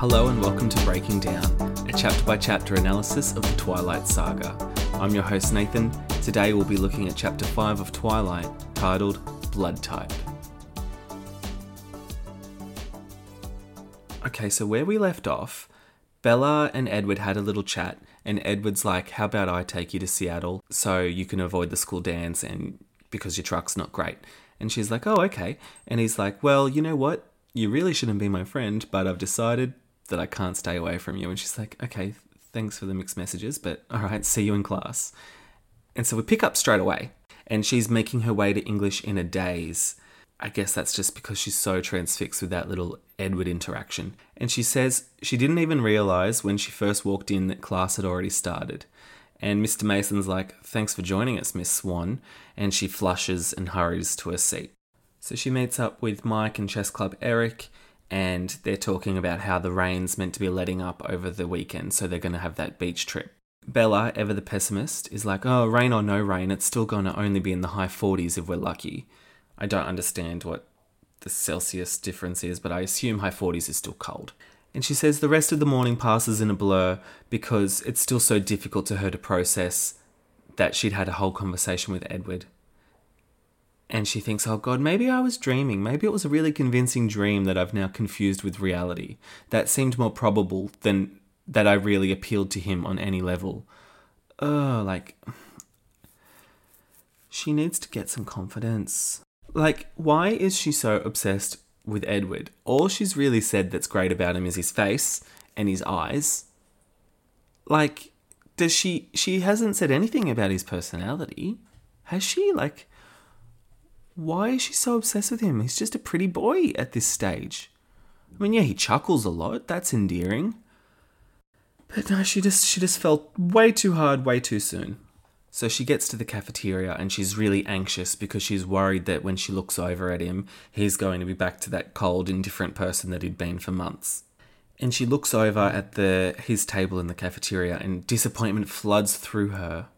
Hello and welcome to Breaking Down, a chapter by chapter analysis of the Twilight Saga. I'm your host Nathan. Today we'll be looking at chapter 5 of Twilight, titled Blood Type. Okay, so where we left off, Bella and Edward had a little chat, and Edward's like, How about I take you to Seattle so you can avoid the school dance and because your truck's not great? And she's like, Oh, okay. And he's like, Well, you know what? You really shouldn't be my friend, but I've decided that I can't stay away from you. And she's like, Okay, thanks for the mixed messages, but all right, see you in class. And so we pick up straight away, and she's making her way to English in a daze. I guess that's just because she's so transfixed with that little Edward interaction. And she says she didn't even realize when she first walked in that class had already started. And Mr. Mason's like, Thanks for joining us, Miss Swan. And she flushes and hurries to her seat. So she meets up with Mike and Chess Club Eric, and they're talking about how the rain's meant to be letting up over the weekend, so they're going to have that beach trip. Bella, ever the pessimist, is like, oh, rain or no rain, it's still going to only be in the high 40s if we're lucky. I don't understand what the Celsius difference is, but I assume high 40s is still cold. And she says the rest of the morning passes in a blur because it's still so difficult to her to process that she'd had a whole conversation with Edward. And she thinks, oh God, maybe I was dreaming. Maybe it was a really convincing dream that I've now confused with reality. That seemed more probable than that I really appealed to him on any level. Oh, like. She needs to get some confidence. Like, why is she so obsessed with Edward? All she's really said that's great about him is his face and his eyes. Like, does she. She hasn't said anything about his personality. Has she? Like why is she so obsessed with him? He's just a pretty boy at this stage. I mean, yeah, he chuckles a lot. That's endearing. But no, she just she just felt way too hard, way too soon. So she gets to the cafeteria and she's really anxious because she's worried that when she looks over at him, he's going to be back to that cold, indifferent person that he'd been for months. And she looks over at the his table in the cafeteria and disappointment floods through her.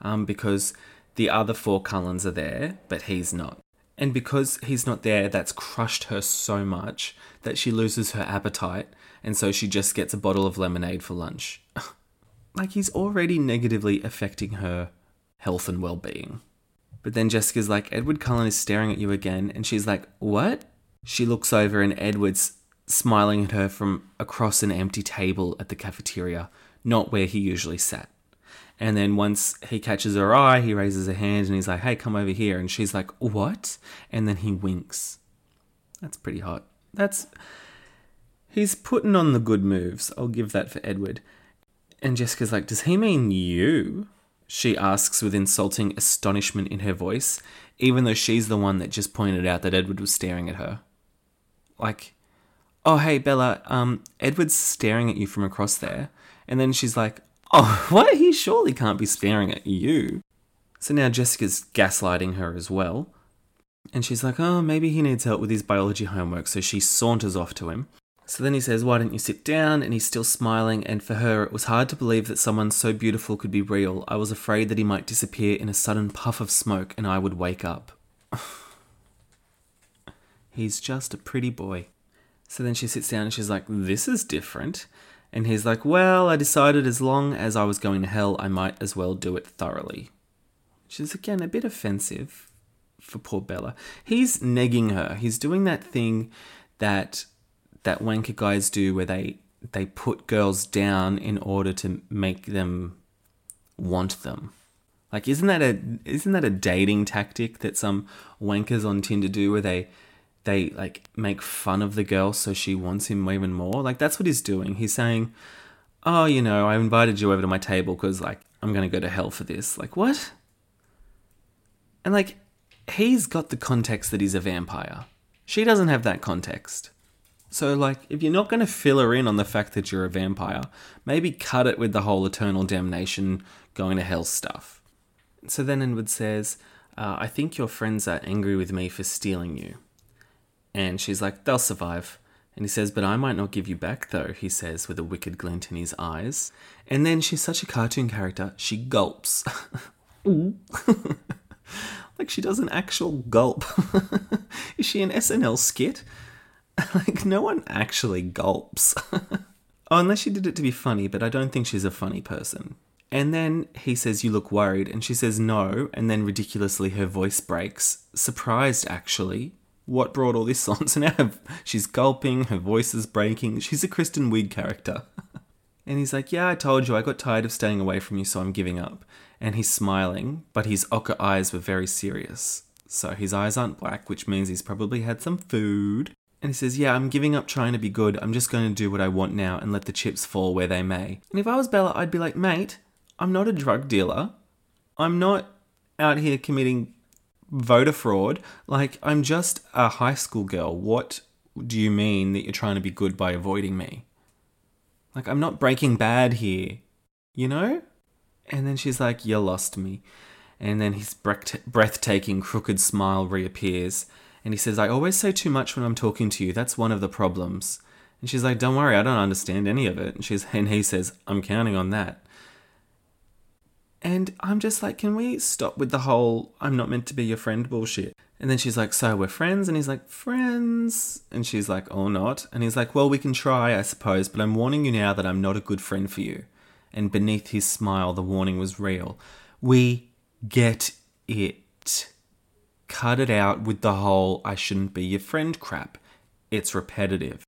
Um, because the other four Cullens are there, but he's not. And because he's not there, that's crushed her so much that she loses her appetite, and so she just gets a bottle of lemonade for lunch. like he's already negatively affecting her health and well being. But then Jessica's like, Edward Cullen is staring at you again, and she's like, What? She looks over, and Edward's smiling at her from across an empty table at the cafeteria, not where he usually sat. And then once he catches her eye, he raises a hand and he's like, hey, come over here. And she's like, what? And then he winks. That's pretty hot. That's. He's putting on the good moves. I'll give that for Edward. And Jessica's like, does he mean you? She asks with insulting astonishment in her voice, even though she's the one that just pointed out that Edward was staring at her. Like, oh, hey, Bella, um, Edward's staring at you from across there. And then she's like, Oh, what? He surely can't be staring at you. So now Jessica's gaslighting her as well. And she's like, oh, maybe he needs help with his biology homework. So she saunters off to him. So then he says, Why don't you sit down? And he's still smiling. And for her, it was hard to believe that someone so beautiful could be real. I was afraid that he might disappear in a sudden puff of smoke and I would wake up. he's just a pretty boy. So then she sits down and she's like, This is different. And he's like, Well, I decided as long as I was going to hell, I might as well do it thoroughly. which is again a bit offensive for poor Bella. He's negging her. He's doing that thing that that wanker guys do where they they put girls down in order to make them want them. Like isn't that a isn't that a dating tactic that some wankers on Tinder do where they they like make fun of the girl so she wants him even more? Like that's what he's doing. He's saying, "Oh, you know, I invited you over to my table cuz like I'm going to go to hell for this." Like what? And like he's got the context that he's a vampire. She doesn't have that context. So, like, if you're not going to fill her in on the fact that you're a vampire, maybe cut it with the whole eternal damnation, going to hell stuff. So then Edward says, uh, I think your friends are angry with me for stealing you. And she's like, they'll survive. And he says, But I might not give you back, though, he says, with a wicked glint in his eyes. And then she's such a cartoon character, she gulps. like she does an actual gulp. Is she an SNL skit? like, no one actually gulps. oh, unless she did it to be funny, but I don't think she's a funny person. And then he says, You look worried. And she says, No. And then ridiculously, her voice breaks. Surprised, actually. What brought all this on? So now she's gulping, her voice is breaking. She's a Kristen Wiig character. and he's like, Yeah, I told you, I got tired of staying away from you, so I'm giving up. And he's smiling, but his ochre eyes were very serious. So his eyes aren't black, which means he's probably had some food. And he says, Yeah, I'm giving up trying to be good. I'm just going to do what I want now and let the chips fall where they may. And if I was Bella, I'd be like, Mate, I'm not a drug dealer. I'm not out here committing voter fraud. Like, I'm just a high school girl. What do you mean that you're trying to be good by avoiding me? Like, I'm not breaking bad here, you know? And then she's like, You lost me. And then his breathtaking, crooked smile reappears. And he says, I always say too much when I'm talking to you. That's one of the problems. And she's like, Don't worry, I don't understand any of it. And she's and he says, I'm counting on that. And I'm just like, can we stop with the whole I'm not meant to be your friend bullshit? And then she's like, So we're friends? And he's like, Friends. And she's like, Oh, not. And he's like, Well, we can try, I suppose, but I'm warning you now that I'm not a good friend for you. And beneath his smile, the warning was real. We get it. Cut it out with the whole I shouldn't be your friend crap. It's repetitive.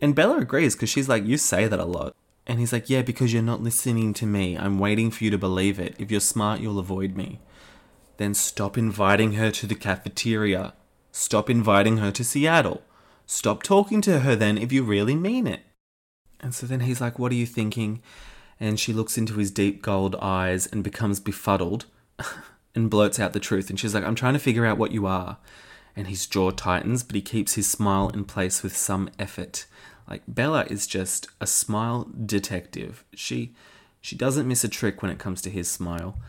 And Bella agrees because she's like, You say that a lot. And he's like, Yeah, because you're not listening to me. I'm waiting for you to believe it. If you're smart, you'll avoid me. Then stop inviting her to the cafeteria. Stop inviting her to Seattle. Stop talking to her then if you really mean it. And so then he's like, What are you thinking? And she looks into his deep gold eyes and becomes befuddled. and blurts out the truth. And she's like, I'm trying to figure out what you are. And his jaw tightens, but he keeps his smile in place with some effort. Like Bella is just a smile detective. She she doesn't miss a trick when it comes to his smile.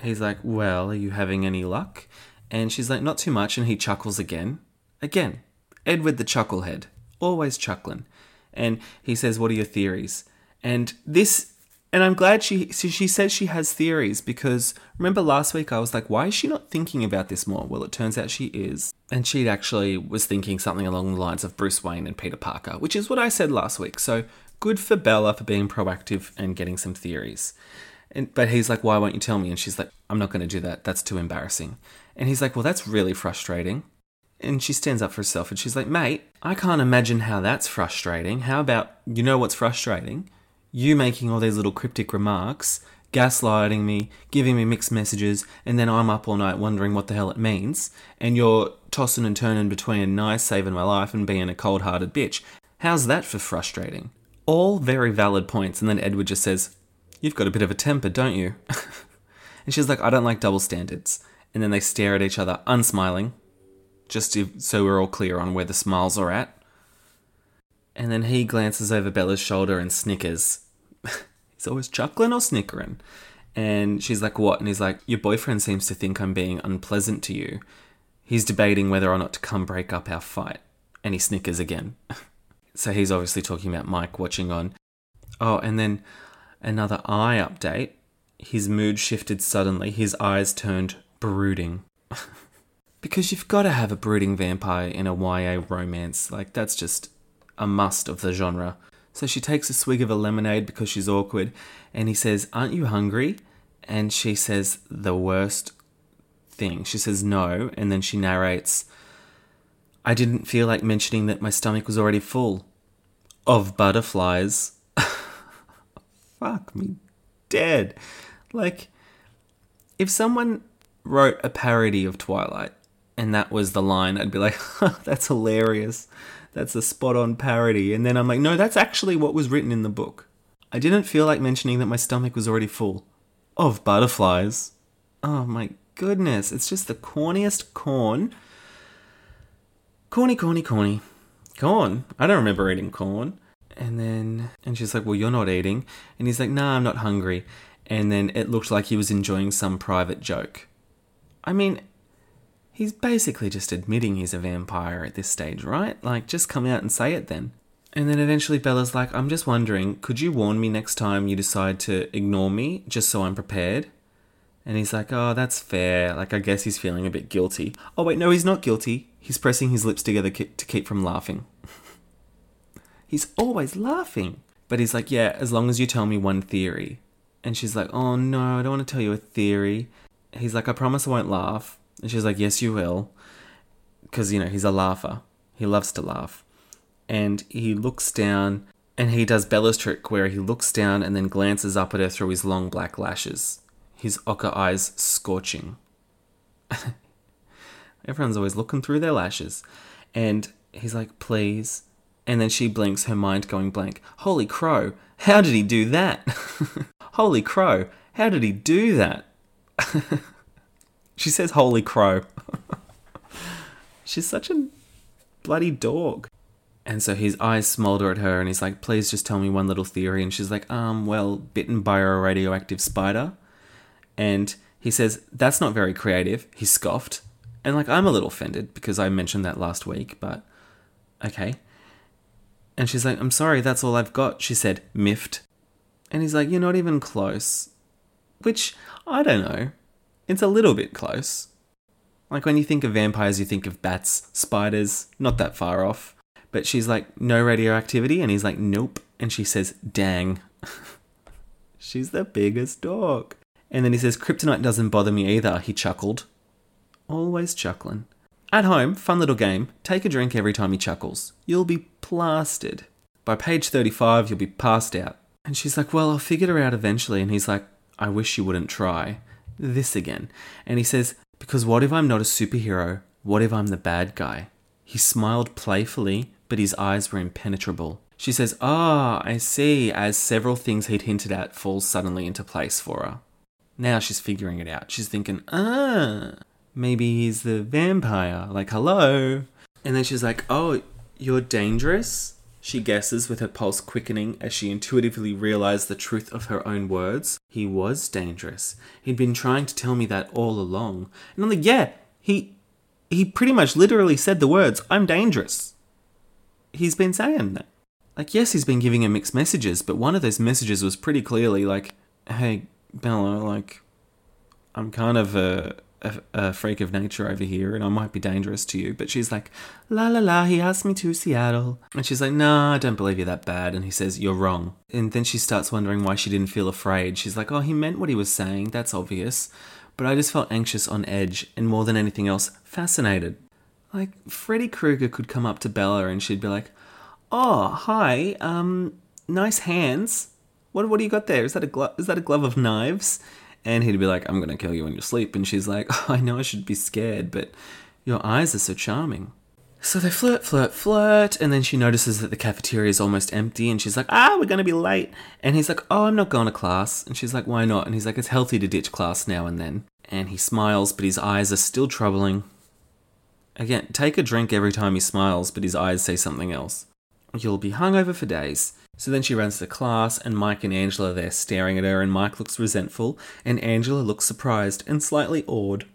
He's like, "Well, are you having any luck?" And she's like, "Not too much." And he chuckles again. Again, Edward the chucklehead, always chuckling. And he says, "What are your theories?" And this and I'm glad she she says she has theories because remember last week I was like, why is she not thinking about this more? Well, it turns out she is, and she actually was thinking something along the lines of Bruce Wayne and Peter Parker, which is what I said last week. So good for Bella for being proactive and getting some theories. And, but he's like, why won't you tell me? And she's like, I'm not going to do that. That's too embarrassing. And he's like, well, that's really frustrating. And she stands up for herself and she's like, mate, I can't imagine how that's frustrating. How about, you know what's frustrating? You making all these little cryptic remarks, gaslighting me, giving me mixed messages, and then I'm up all night wondering what the hell it means, and you're tossing and turning between nice saving my life and being a cold hearted bitch. How's that for frustrating? All very valid points, and then Edward just says, You've got a bit of a temper, don't you? and she's like, I don't like double standards. And then they stare at each other, unsmiling, just so we're all clear on where the smiles are at. And then he glances over Bella's shoulder and snickers. he's always chuckling or snickering. And she's like, What? And he's like, Your boyfriend seems to think I'm being unpleasant to you. He's debating whether or not to come break up our fight. And he snickers again. so he's obviously talking about Mike watching on. Oh, and then another eye update. His mood shifted suddenly. His eyes turned brooding. because you've got to have a brooding vampire in a YA romance. Like, that's just a must of the genre. So she takes a swig of a lemonade because she's awkward, and he says, Aren't you hungry? And she says the worst thing. She says no, and then she narrates, I didn't feel like mentioning that my stomach was already full of butterflies. Fuck me dead. Like, if someone wrote a parody of Twilight and that was the line, I'd be like, that's hilarious. That's a spot on parody. And then I'm like, no, that's actually what was written in the book. I didn't feel like mentioning that my stomach was already full of butterflies. Oh my goodness. It's just the corniest corn. Corny, corny, corny. Corn. I don't remember eating corn. And then, and she's like, well, you're not eating. And he's like, nah, I'm not hungry. And then it looked like he was enjoying some private joke. I mean, he's basically just admitting he's a vampire at this stage, right? Like, just come out and say it then. And then eventually Bella's like, I'm just wondering, could you warn me next time you decide to ignore me, just so I'm prepared? And he's like, oh, that's fair. Like, I guess he's feeling a bit guilty. Oh, wait, no, he's not guilty. He's pressing his lips together to keep from laughing. he's always laughing. But he's like, yeah, as long as you tell me one theory. And she's like, oh, no, I don't want to tell you a theory. He's like, I promise I won't laugh. And she's like, yes, you will. Because, you know, he's a laugher. He loves to laugh and he looks down and he does Bella's trick where he looks down and then glances up at her through his long black lashes, his ochre eyes scorching. Everyone's always looking through their lashes. And he's like, please. And then she blinks, her mind going blank. Holy crow, how did he do that? Holy crow, how did he do that? she says, Holy crow. She's such a bloody dog. And so his eyes smolder at her and he's like, please just tell me one little theory. And she's like, um, well, bitten by a radioactive spider. And he says, that's not very creative. He scoffed. And like, I'm a little offended because I mentioned that last week, but okay. And she's like, I'm sorry, that's all I've got. She said, miffed. And he's like, you're not even close. Which, I don't know. It's a little bit close. Like when you think of vampires, you think of bats, spiders, not that far off. But she's like, no radioactivity. And he's like, nope. And she says, dang. she's the biggest dog. And then he says, kryptonite doesn't bother me either. He chuckled. Always chuckling. At home, fun little game. Take a drink every time he chuckles. You'll be plastered. By page 35, you'll be passed out. And she's like, Well, I'll figure it out eventually. And he's like, I wish you wouldn't try. This again. And he says, Because what if I'm not a superhero? What if I'm the bad guy? He smiled playfully, but his eyes were impenetrable. She says, Ah, I see, as several things he'd hinted at fall suddenly into place for her. Now she's figuring it out. She's thinking, ah, maybe he's the vampire. Like, hello. And then she's like, oh, you're dangerous? She guesses with her pulse quickening as she intuitively realized the truth of her own words. He was dangerous. He'd been trying to tell me that all along. And I'm like, yeah, he he pretty much literally said the words, I'm dangerous he's been saying that. Like, yes, he's been giving her mixed messages, but one of those messages was pretty clearly like, hey, Bella, like, I'm kind of a, a, a, freak of nature over here and I might be dangerous to you. But she's like, la la la, he asked me to Seattle. And she's like, nah, I don't believe you're that bad. And he says, you're wrong. And then she starts wondering why she didn't feel afraid. She's like, oh, he meant what he was saying. That's obvious. But I just felt anxious on edge and more than anything else, fascinated. Like Freddy Krueger could come up to Bella and she'd be like, "Oh, hi. Um, nice hands. What what do you got there? Is that a glove? Is that a glove of knives?" And he'd be like, "I'm gonna kill you in your sleep." And she's like, oh, "I know I should be scared, but your eyes are so charming." So they flirt, flirt, flirt, and then she notices that the cafeteria is almost empty, and she's like, "Ah, we're gonna be late." And he's like, "Oh, I'm not going to class." And she's like, "Why not?" And he's like, "It's healthy to ditch class now and then." And he smiles, but his eyes are still troubling. Again, take a drink every time he smiles, but his eyes say something else. You'll be hungover for days. So then she runs to class, and Mike and Angela are there staring at her, and Mike looks resentful, and Angela looks surprised and slightly awed.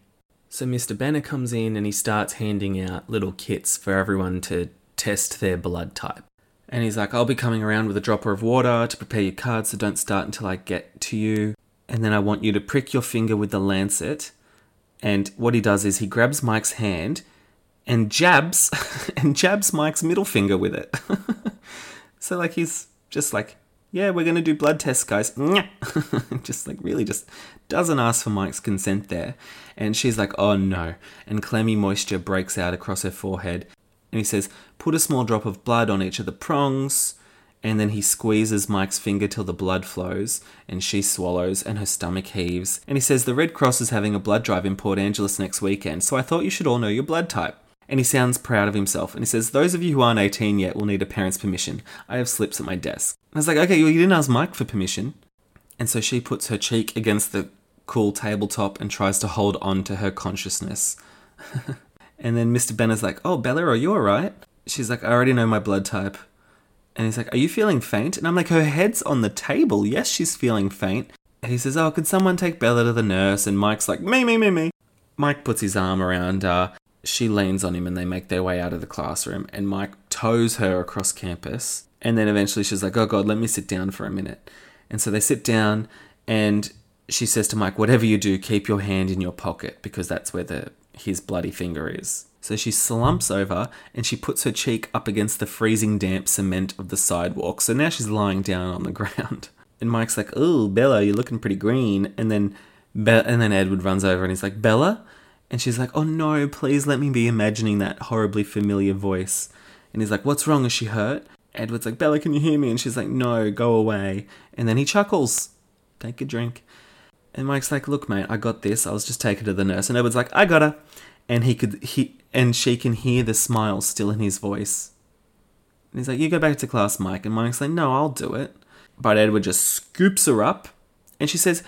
So Mr. Banner comes in and he starts handing out little kits for everyone to test their blood type. And he's like, I'll be coming around with a dropper of water to prepare your card, so don't start until I get to you. And then I want you to prick your finger with the lancet. And what he does is he grabs Mike's hand and jabs and jabs Mike's middle finger with it. so like he's just like yeah, we're going to do blood tests, guys. just like really just doesn't ask for Mike's consent there. And she's like, oh no. And clammy moisture breaks out across her forehead. And he says, put a small drop of blood on each of the prongs. And then he squeezes Mike's finger till the blood flows, and she swallows, and her stomach heaves. And he says, The Red Cross is having a blood drive in Port Angeles next weekend, so I thought you should all know your blood type. And he sounds proud of himself, and he says, Those of you who aren't 18 yet will need a parent's permission. I have slips at my desk. And I was like, Okay, well, you didn't ask Mike for permission. And so she puts her cheek against the cool tabletop and tries to hold on to her consciousness. and then Mr. Ben is like, Oh, Bella, are you alright? She's like, I already know my blood type. And he's like, Are you feeling faint? And I'm like, Her head's on the table. Yes, she's feeling faint. And he says, Oh, could someone take Bella to the nurse? And Mike's like, Me, me, me, me. Mike puts his arm around her. She leans on him and they make their way out of the classroom. And Mike tows her across campus. And then eventually she's like, Oh, God, let me sit down for a minute. And so they sit down and she says to Mike, Whatever you do, keep your hand in your pocket because that's where the his bloody finger is. So she slumps over and she puts her cheek up against the freezing damp cement of the sidewalk. So now she's lying down on the ground. And Mike's like, "Oh, Bella, you're looking pretty green." And then Be- and then Edward runs over and he's like, "Bella?" And she's like, "Oh no, please let me be imagining that horribly familiar voice." And he's like, "What's wrong? Is she hurt?" Edward's like, "Bella, can you hear me?" And she's like, "No, go away." And then he chuckles. Take a drink. And Mike's like, "Look, mate, I got this. I was just taking to the nurse." And Edward's like, "I got her." And he could he and she can hear the smile still in his voice. And he's like, "You go back to class, Mike." And Mike's like, "No, I'll do it." But Edward just scoops her up, and she says,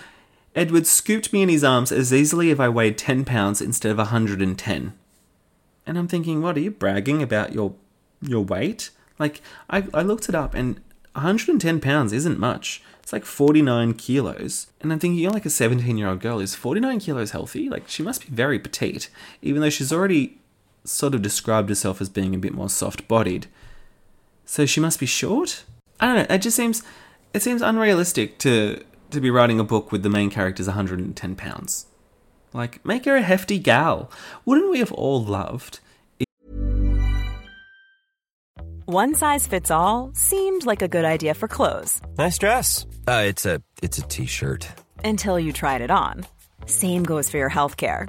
"Edward scooped me in his arms as easily if I weighed ten pounds instead of a hundred and. And I'm thinking, what are you bragging about your your weight? Like I I looked it up, and 110 pounds isn't much. It's like 49 kilos. And I'm thinking, you're like a 17 year old girl. Is 49 kilos healthy? Like, she must be very petite, even though she's already sort of described herself as being a bit more soft bodied. So she must be short? I don't know. It just seems, it seems unrealistic to, to be writing a book with the main character's 110 pounds. Like, make her a hefty gal. Wouldn't we have all loved One size fits all seemed like a good idea for clothes Nice dress. Uh, it's a it's a t-shirt. until you tried it on. Same goes for your healthcare.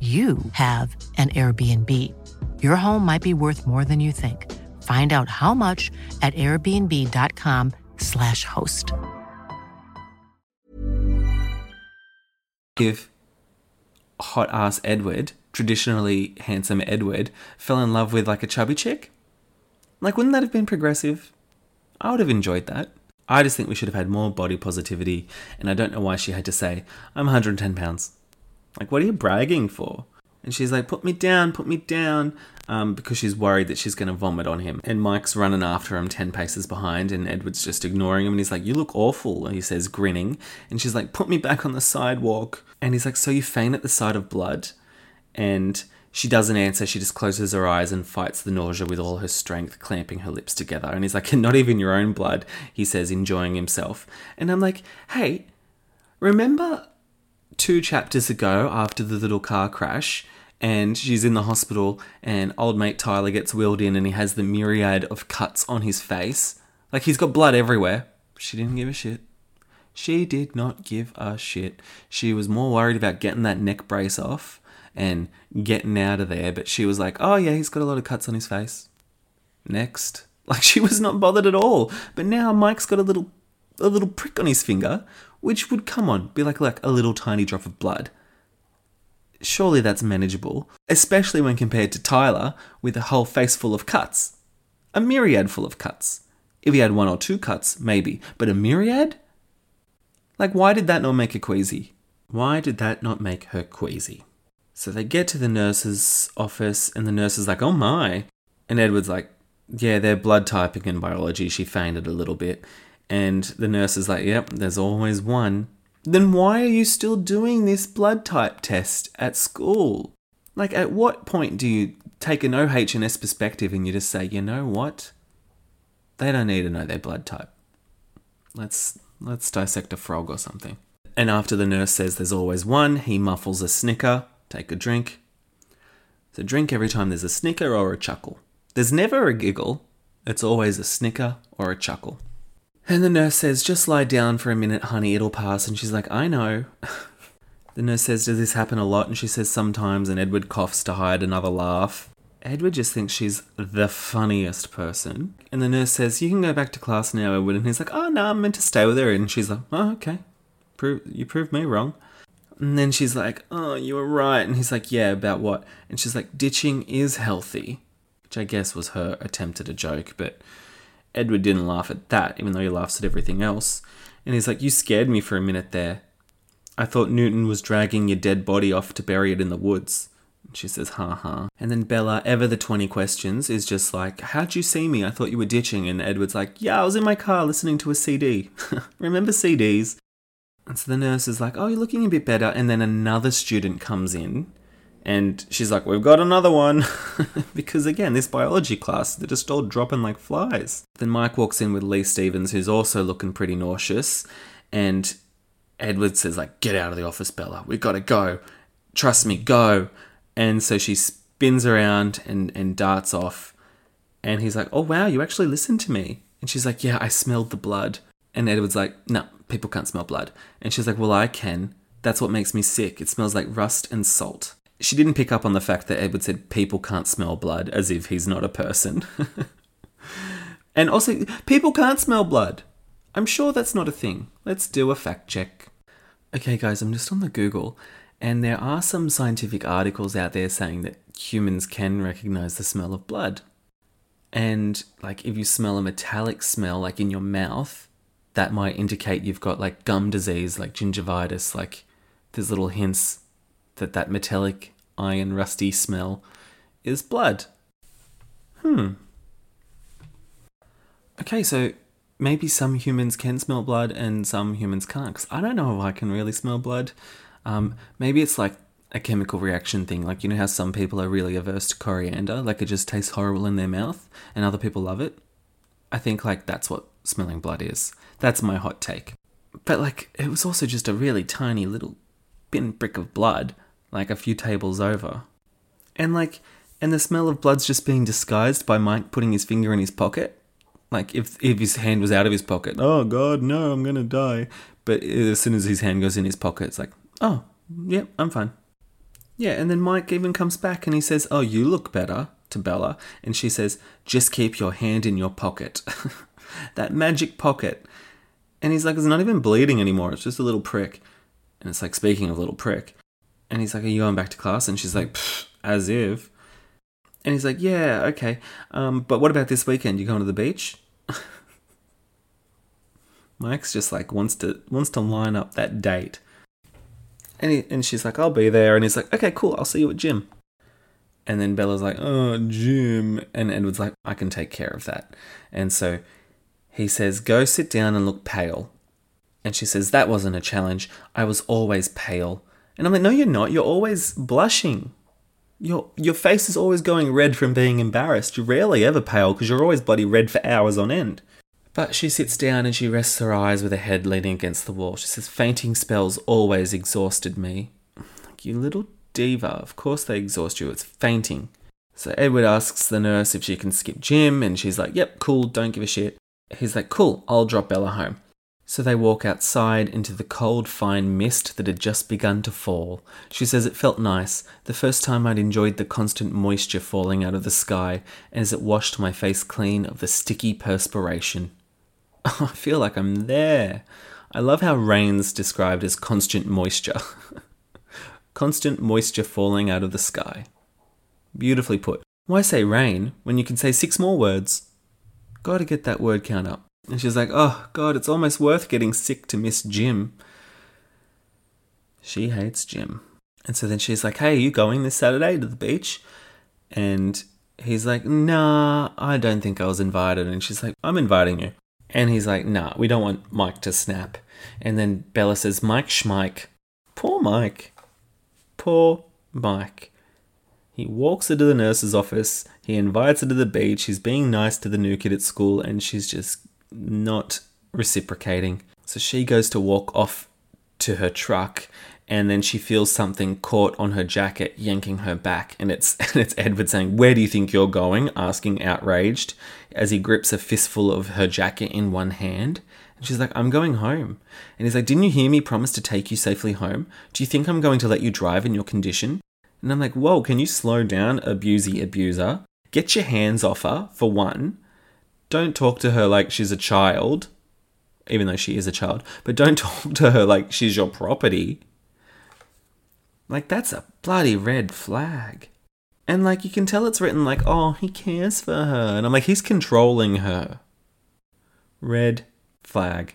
you have an Airbnb. Your home might be worth more than you think. Find out how much at airbnb.com/slash host. if hot ass Edward, traditionally handsome Edward, fell in love with like a chubby chick? Like, wouldn't that have been progressive? I would have enjoyed that. I just think we should have had more body positivity, and I don't know why she had to say, I'm 110 pounds. Like, what are you bragging for? And she's like, put me down, put me down, um, because she's worried that she's going to vomit on him. And Mike's running after him 10 paces behind, and Edward's just ignoring him. And he's like, You look awful, he says, grinning. And she's like, Put me back on the sidewalk. And he's like, So you faint at the sight of blood? And she doesn't answer. She just closes her eyes and fights the nausea with all her strength, clamping her lips together. And he's like, Not even your own blood, he says, enjoying himself. And I'm like, Hey, remember two chapters ago after the little car crash? and she's in the hospital and old mate Tyler gets wheeled in and he has the myriad of cuts on his face. Like he's got blood everywhere. She didn't give a shit. She did not give a shit. She was more worried about getting that neck brace off and getting out of there, but she was like, "Oh yeah, he's got a lot of cuts on his face." Next. Like she was not bothered at all. But now Mike's got a little a little prick on his finger, which would come on, be like like a little tiny drop of blood surely that's manageable, especially when compared to Tyler with a whole face full of cuts. A myriad full of cuts. If he had one or two cuts, maybe, but a myriad? Like, why did that not make her queasy? Why did that not make her queasy? So they get to the nurse's office, and the nurse is like, oh my. And Edward's like, yeah, they're blood typing and biology. She fainted a little bit. And the nurse is like, yep, there's always one then why are you still doing this blood type test at school? Like, at what point do you take an OH&S perspective and you just say, you know what? They don't need to know their blood type. Let's let's dissect a frog or something. And after the nurse says there's always one, he muffles a snicker. Take a drink. So drink every time there's a snicker or a chuckle. There's never a giggle. It's always a snicker or a chuckle. And the nurse says, Just lie down for a minute, honey, it'll pass. And she's like, I know. the nurse says, Does this happen a lot? And she says, Sometimes. And Edward coughs to hide another laugh. Edward just thinks she's the funniest person. And the nurse says, You can go back to class now, Edward. And he's like, Oh, no, I'm meant to stay with her. And she's like, Oh, okay. Pro- you proved me wrong. And then she's like, Oh, you were right. And he's like, Yeah, about what? And she's like, Ditching is healthy. Which I guess was her attempt at a joke, but Edward didn't laugh at that, even though he laughs at everything else. And he's like, You scared me for a minute there. I thought Newton was dragging your dead body off to bury it in the woods. She says, Ha ha. And then Bella, ever the 20 questions, is just like, How'd you see me? I thought you were ditching. And Edward's like, Yeah, I was in my car listening to a CD. Remember CDs? And so the nurse is like, Oh, you're looking a bit better. And then another student comes in and she's like, We've got another one. because again, this biology class, they're just all dropping like flies. Then Mike walks in with Lee Stevens, who's also looking pretty nauseous. And Edward says, like, get out of the office, Bella. We've got to go. Trust me, go. And so she spins around and, and darts off. And he's like, Oh wow, you actually listened to me. And she's like, Yeah, I smelled the blood. And Edward's like, No, people can't smell blood. And she's like, Well, I can. That's what makes me sick. It smells like rust and salt she didn't pick up on the fact that Edward said people can't smell blood as if he's not a person. and also, people can't smell blood. I'm sure that's not a thing. Let's do a fact check. Okay, guys, I'm just on the Google, and there are some scientific articles out there saying that humans can recognize the smell of blood. And, like, if you smell a metallic smell, like in your mouth, that might indicate you've got, like, gum disease, like gingivitis. Like, there's little hints that that metallic, iron, rusty smell is blood. Hmm. Okay, so maybe some humans can smell blood and some humans can't. Because I don't know if I can really smell blood. Um, maybe it's like a chemical reaction thing. Like, you know how some people are really averse to coriander? Like, it just tastes horrible in their mouth and other people love it? I think, like, that's what smelling blood is. That's my hot take. But, like, it was also just a really tiny little pinprick of blood like a few tables over. And like, and the smell of blood's just being disguised by Mike putting his finger in his pocket. Like if if his hand was out of his pocket, oh god, no, I'm gonna die. But as soon as his hand goes in his pocket, it's like, oh, yeah, I'm fine. Yeah, and then Mike even comes back and he says, oh, you look better to Bella, and she says, just keep your hand in your pocket, that magic pocket. And he's like, it's not even bleeding anymore. It's just a little prick. And it's like, speaking of little prick, and he's like, Are you going back to class? And she's like, As if. And he's like, Yeah, okay. Um, but what about this weekend? You going to the beach? Mike's just like wants to wants to line up that date. And he, and she's like, I'll be there. And he's like, Okay, cool. I'll see you at gym. And then Bella's like, oh, gym. And Edward's like, I can take care of that. And so he says, go sit down and look pale. And she says, that wasn't a challenge. I was always pale. And I'm like, no, you're not. You're always blushing. Your, your face is always going red from being embarrassed. You're rarely ever pale because you're always bloody red for hours on end. But she sits down and she rests her eyes with her head leaning against the wall. She says, Fainting spells always exhausted me. Like, you little diva, of course they exhaust you. It's fainting. So Edward asks the nurse if she can skip gym, and she's like, Yep, cool, don't give a shit. He's like, Cool, I'll drop Bella home. So they walk outside into the cold, fine mist that had just begun to fall. She says it felt nice, the first time I'd enjoyed the constant moisture falling out of the sky as it washed my face clean of the sticky perspiration. I feel like I'm there. I love how rain's described as constant moisture. constant moisture falling out of the sky. Beautifully put. Why say rain when you can say six more words? Gotta get that word count up. And she's like, oh, God, it's almost worth getting sick to miss gym. She hates gym. And so then she's like, hey, are you going this Saturday to the beach? And he's like, nah, I don't think I was invited. And she's like, I'm inviting you. And he's like, nah, we don't want Mike to snap. And then Bella says, Mike Schmike. Poor Mike. Poor Mike. He walks her to the nurse's office. He invites her to the beach. He's being nice to the new kid at school, and she's just not reciprocating. So she goes to walk off to her truck and then she feels something caught on her jacket yanking her back and it's and it's Edward saying where do you think you're going? asking outraged as he grips a fistful of her jacket in one hand. And she's like I'm going home. And he's like didn't you hear me promise to take you safely home? Do you think I'm going to let you drive in your condition? And I'm like whoa can you slow down abusey abuser? Get your hands off her for one don't talk to her like she's a child, even though she is a child, but don't talk to her like she's your property. Like, that's a bloody red flag. And, like, you can tell it's written like, oh, he cares for her. And I'm like, he's controlling her. Red flag.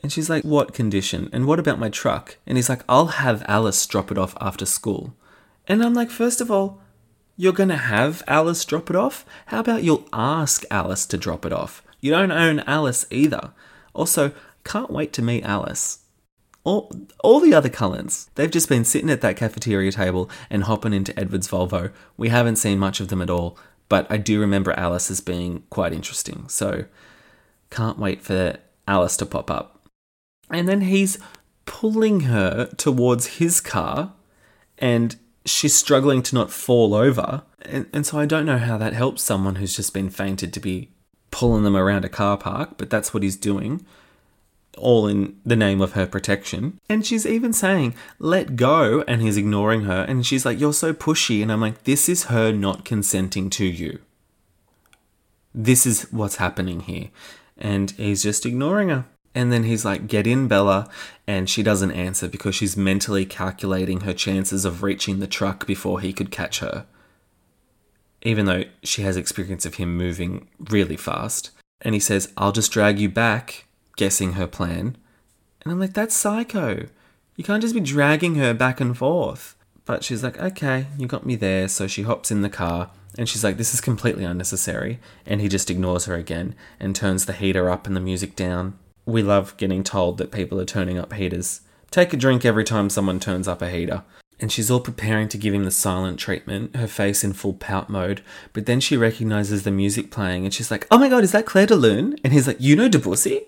And she's like, what condition? And what about my truck? And he's like, I'll have Alice drop it off after school. And I'm like, first of all, you're going to have Alice drop it off? How about you'll ask Alice to drop it off? You don't own Alice either. Also, can't wait to meet Alice. All, all the other Cullens, they've just been sitting at that cafeteria table and hopping into Edward's Volvo. We haven't seen much of them at all, but I do remember Alice as being quite interesting. So, can't wait for Alice to pop up. And then he's pulling her towards his car, and she's struggling to not fall over. And, and so I don't know how that helps someone who's just been fainted to be pulling them around a car park, but that's what he's doing, all in the name of her protection. And she's even saying, let go, and he's ignoring her. And she's like, you're so pushy. And I'm like, this is her not consenting to you. This is what's happening here. And he's just ignoring her. And then he's like, Get in, Bella. And she doesn't answer because she's mentally calculating her chances of reaching the truck before he could catch her. Even though she has experience of him moving really fast. And he says, I'll just drag you back, guessing her plan. And I'm like, That's psycho. You can't just be dragging her back and forth. But she's like, Okay, you got me there. So she hops in the car. And she's like, This is completely unnecessary. And he just ignores her again and turns the heater up and the music down we love getting told that people are turning up heaters. Take a drink every time someone turns up a heater. And she's all preparing to give him the silent treatment, her face in full pout mode. But then she recognizes the music playing and she's like, Oh my god, is that Clair de Lune? And he's like, You know Debussy?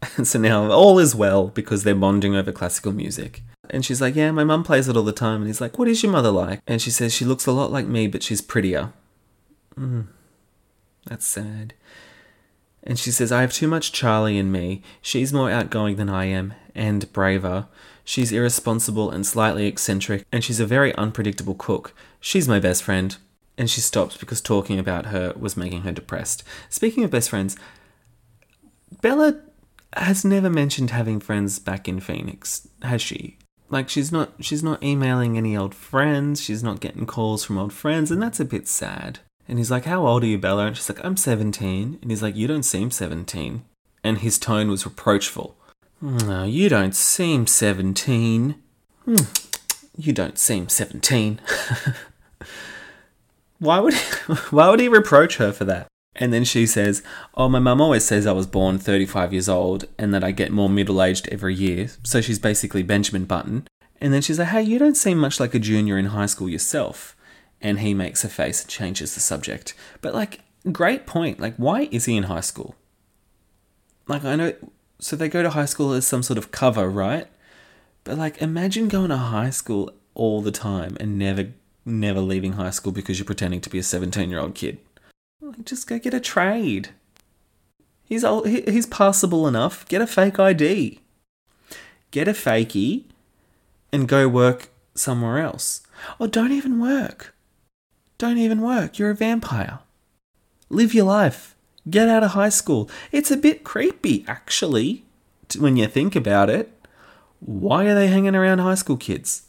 And so now all is well because they're bonding over classical music. And she's like, Yeah, my mum plays it all the time. And he's like, What is your mother like? And she says, She looks a lot like me, but she's prettier. Mm, that's sad. And she says, I have too much Charlie in me. She's more outgoing than I am, and braver. She's irresponsible and slightly eccentric, and she's a very unpredictable cook. She's my best friend. And she stops because talking about her was making her depressed. Speaking of best friends, Bella has never mentioned having friends back in Phoenix, has she? Like she's not she's not emailing any old friends, she's not getting calls from old friends, and that's a bit sad. And he's like, How old are you, Bella? And she's like, I'm 17. And he's like, You don't seem 17. And his tone was reproachful. No, you don't seem 17. Hmm, you don't seem 17. Why would why would he reproach her for that? And then she says, "Oh, my mum always says I was born 35 years old and that I get more middle-aged every year." So she's basically Benjamin Button. And then she's like, "Hey, you don't seem much like a junior in high school yourself." And he makes a face and changes the subject. But like, great point. Like, why is he in high school? Like, I know. So they go to high school as some sort of cover, right? But like, imagine going to high school all the time and never, never leaving high school because you're pretending to be a 17 year old kid. Like, just go get a trade. He's old, he's passable enough. Get a fake ID. Get a fakie and go work somewhere else. Or don't even work. Don't even work. You're a vampire. Live your life. Get out of high school. It's a bit creepy, actually, when you think about it. Why are they hanging around high school kids?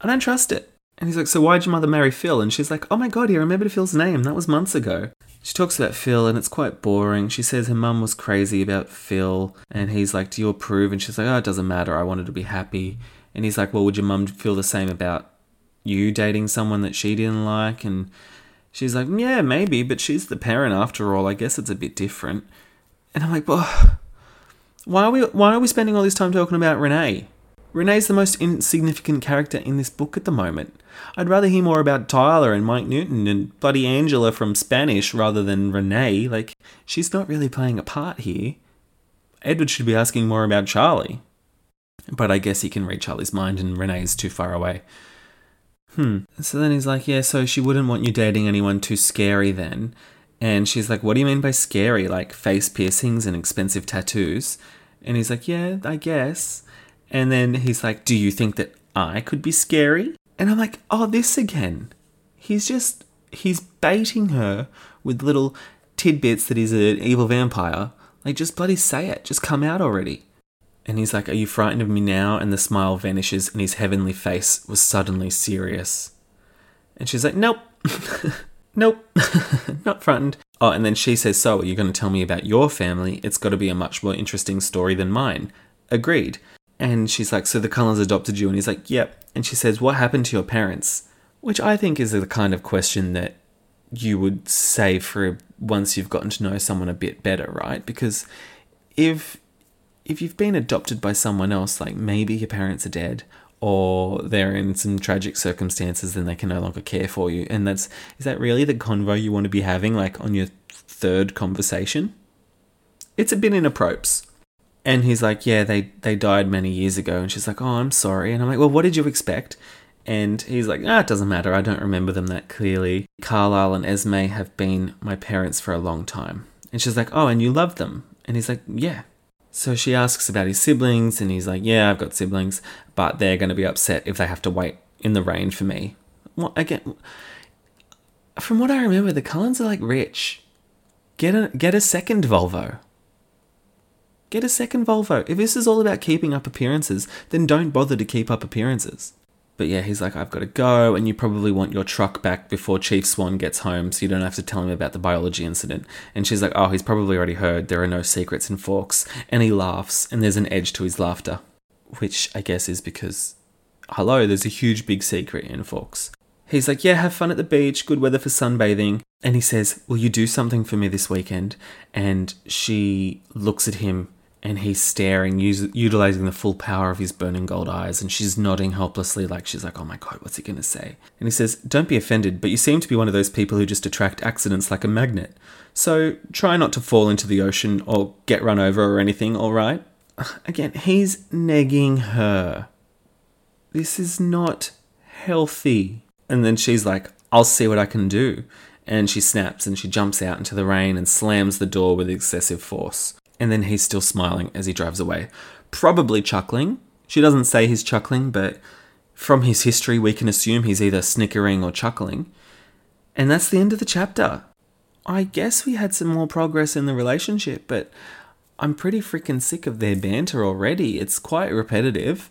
I don't trust it. And he's like, So why'd your mother marry Phil? And she's like, Oh my god, he remembered Phil's name. That was months ago. She talks about Phil and it's quite boring. She says her mum was crazy about Phil. And he's like, Do you approve? And she's like, Oh, it doesn't matter. I wanted to be happy. And he's like, Well, would your mum feel the same about you dating someone that she didn't like? And she's like, Yeah, maybe, but she's the parent after all. I guess it's a bit different. And I'm like, Well, why are we why are we spending all this time talking about Renee? Renee's the most insignificant character in this book at the moment. I'd rather hear more about Tyler and Mike Newton and bloody Angela from Spanish rather than Renee. Like, she's not really playing a part here. Edward should be asking more about Charlie. But I guess he can read Charlie's mind and Renee's too far away. Hmm. So then he's like, Yeah, so she wouldn't want you dating anyone too scary then. And she's like, What do you mean by scary? Like face piercings and expensive tattoos? And he's like, Yeah, I guess. And then he's like, Do you think that I could be scary? And I'm like, Oh, this again. He's just, he's baiting her with little tidbits that he's an evil vampire. Like, just bloody say it. Just come out already. And he's like, Are you frightened of me now? And the smile vanishes, and his heavenly face was suddenly serious. And she's like, Nope. nope. Not frightened. Oh, and then she says, So, are you going to tell me about your family? It's got to be a much more interesting story than mine. Agreed. And she's like, So the Cullens adopted you? And he's like, Yep. And she says, What happened to your parents? Which I think is the kind of question that you would say for once you've gotten to know someone a bit better, right? Because if if you've been adopted by someone else, like maybe your parents are dead or they're in some tragic circumstances, then they can no longer care for you. And that's is that really the convo you want to be having, like on your third conversation? It's a bit inappropriate. And he's like, Yeah, they, they died many years ago. And she's like, Oh, I'm sorry. And I'm like, Well, what did you expect? And he's like, Ah, it doesn't matter. I don't remember them that clearly. Carlisle and Esme have been my parents for a long time. And she's like, Oh, and you love them? And he's like, Yeah. So she asks about his siblings, and he's like, Yeah, I've got siblings, but they're going to be upset if they have to wait in the rain for me. Well, again, from what I remember, the Cullens are like rich. Get a, get a second Volvo. Get a second Volvo. If this is all about keeping up appearances, then don't bother to keep up appearances. But yeah, he's like, I've got to go, and you probably want your truck back before Chief Swan gets home so you don't have to tell him about the biology incident. And she's like, Oh, he's probably already heard there are no secrets in Forks. And he laughs, and there's an edge to his laughter. Which I guess is because, hello, there's a huge big secret in Forks. He's like, Yeah, have fun at the beach, good weather for sunbathing. And he says, Will you do something for me this weekend? And she looks at him and he's staring, us- utilizing the full power of his burning gold eyes, and she's nodding helplessly, like she's like, "Oh my god, what's he gonna say?" And he says, "Don't be offended, but you seem to be one of those people who just attract accidents like a magnet. So try not to fall into the ocean or get run over or anything. All right?" Again, he's negging her. This is not healthy. And then she's like, "I'll see what I can do." And she snaps and she jumps out into the rain and slams the door with excessive force and then he's still smiling as he drives away, probably chuckling. She doesn't say he's chuckling, but from his history, we can assume he's either snickering or chuckling. And that's the end of the chapter. I guess we had some more progress in the relationship, but I'm pretty freaking sick of their banter already. It's quite repetitive.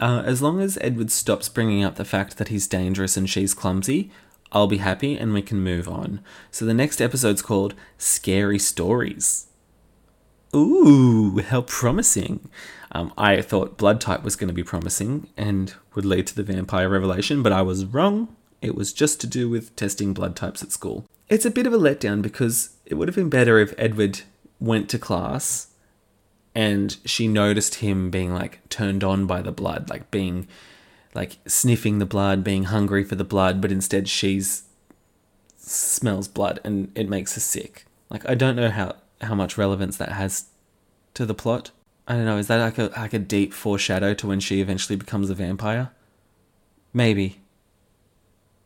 Uh, as long as Edward stops bringing up the fact that he's dangerous and she's clumsy, I'll be happy and we can move on. So the next episode's called Scary Stories. Ooh, how promising. Um, I thought blood type was going to be promising and would lead to the vampire revelation, but I was wrong. It was just to do with testing blood types at school. It's a bit of a letdown because it would have been better if Edward went to class and she noticed him being like turned on by the blood, like being like sniffing the blood, being hungry for the blood, but instead she's smells blood and it makes her sick. Like I don't know how how much relevance that has to the plot. I don't know. Is that like a like a deep foreshadow to when she eventually becomes a vampire? Maybe.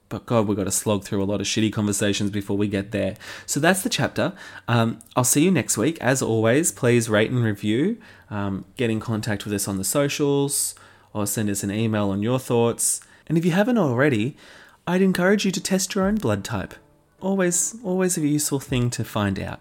But God, we've got to slog through a lot of shitty conversations before we get there. So that's the chapter. Um, I'll see you next week. As always, please rate and review. Um, get in contact with us on the socials or send us an email on your thoughts. And if you haven't already, I'd encourage you to test your own blood type. Always, always a useful thing to find out.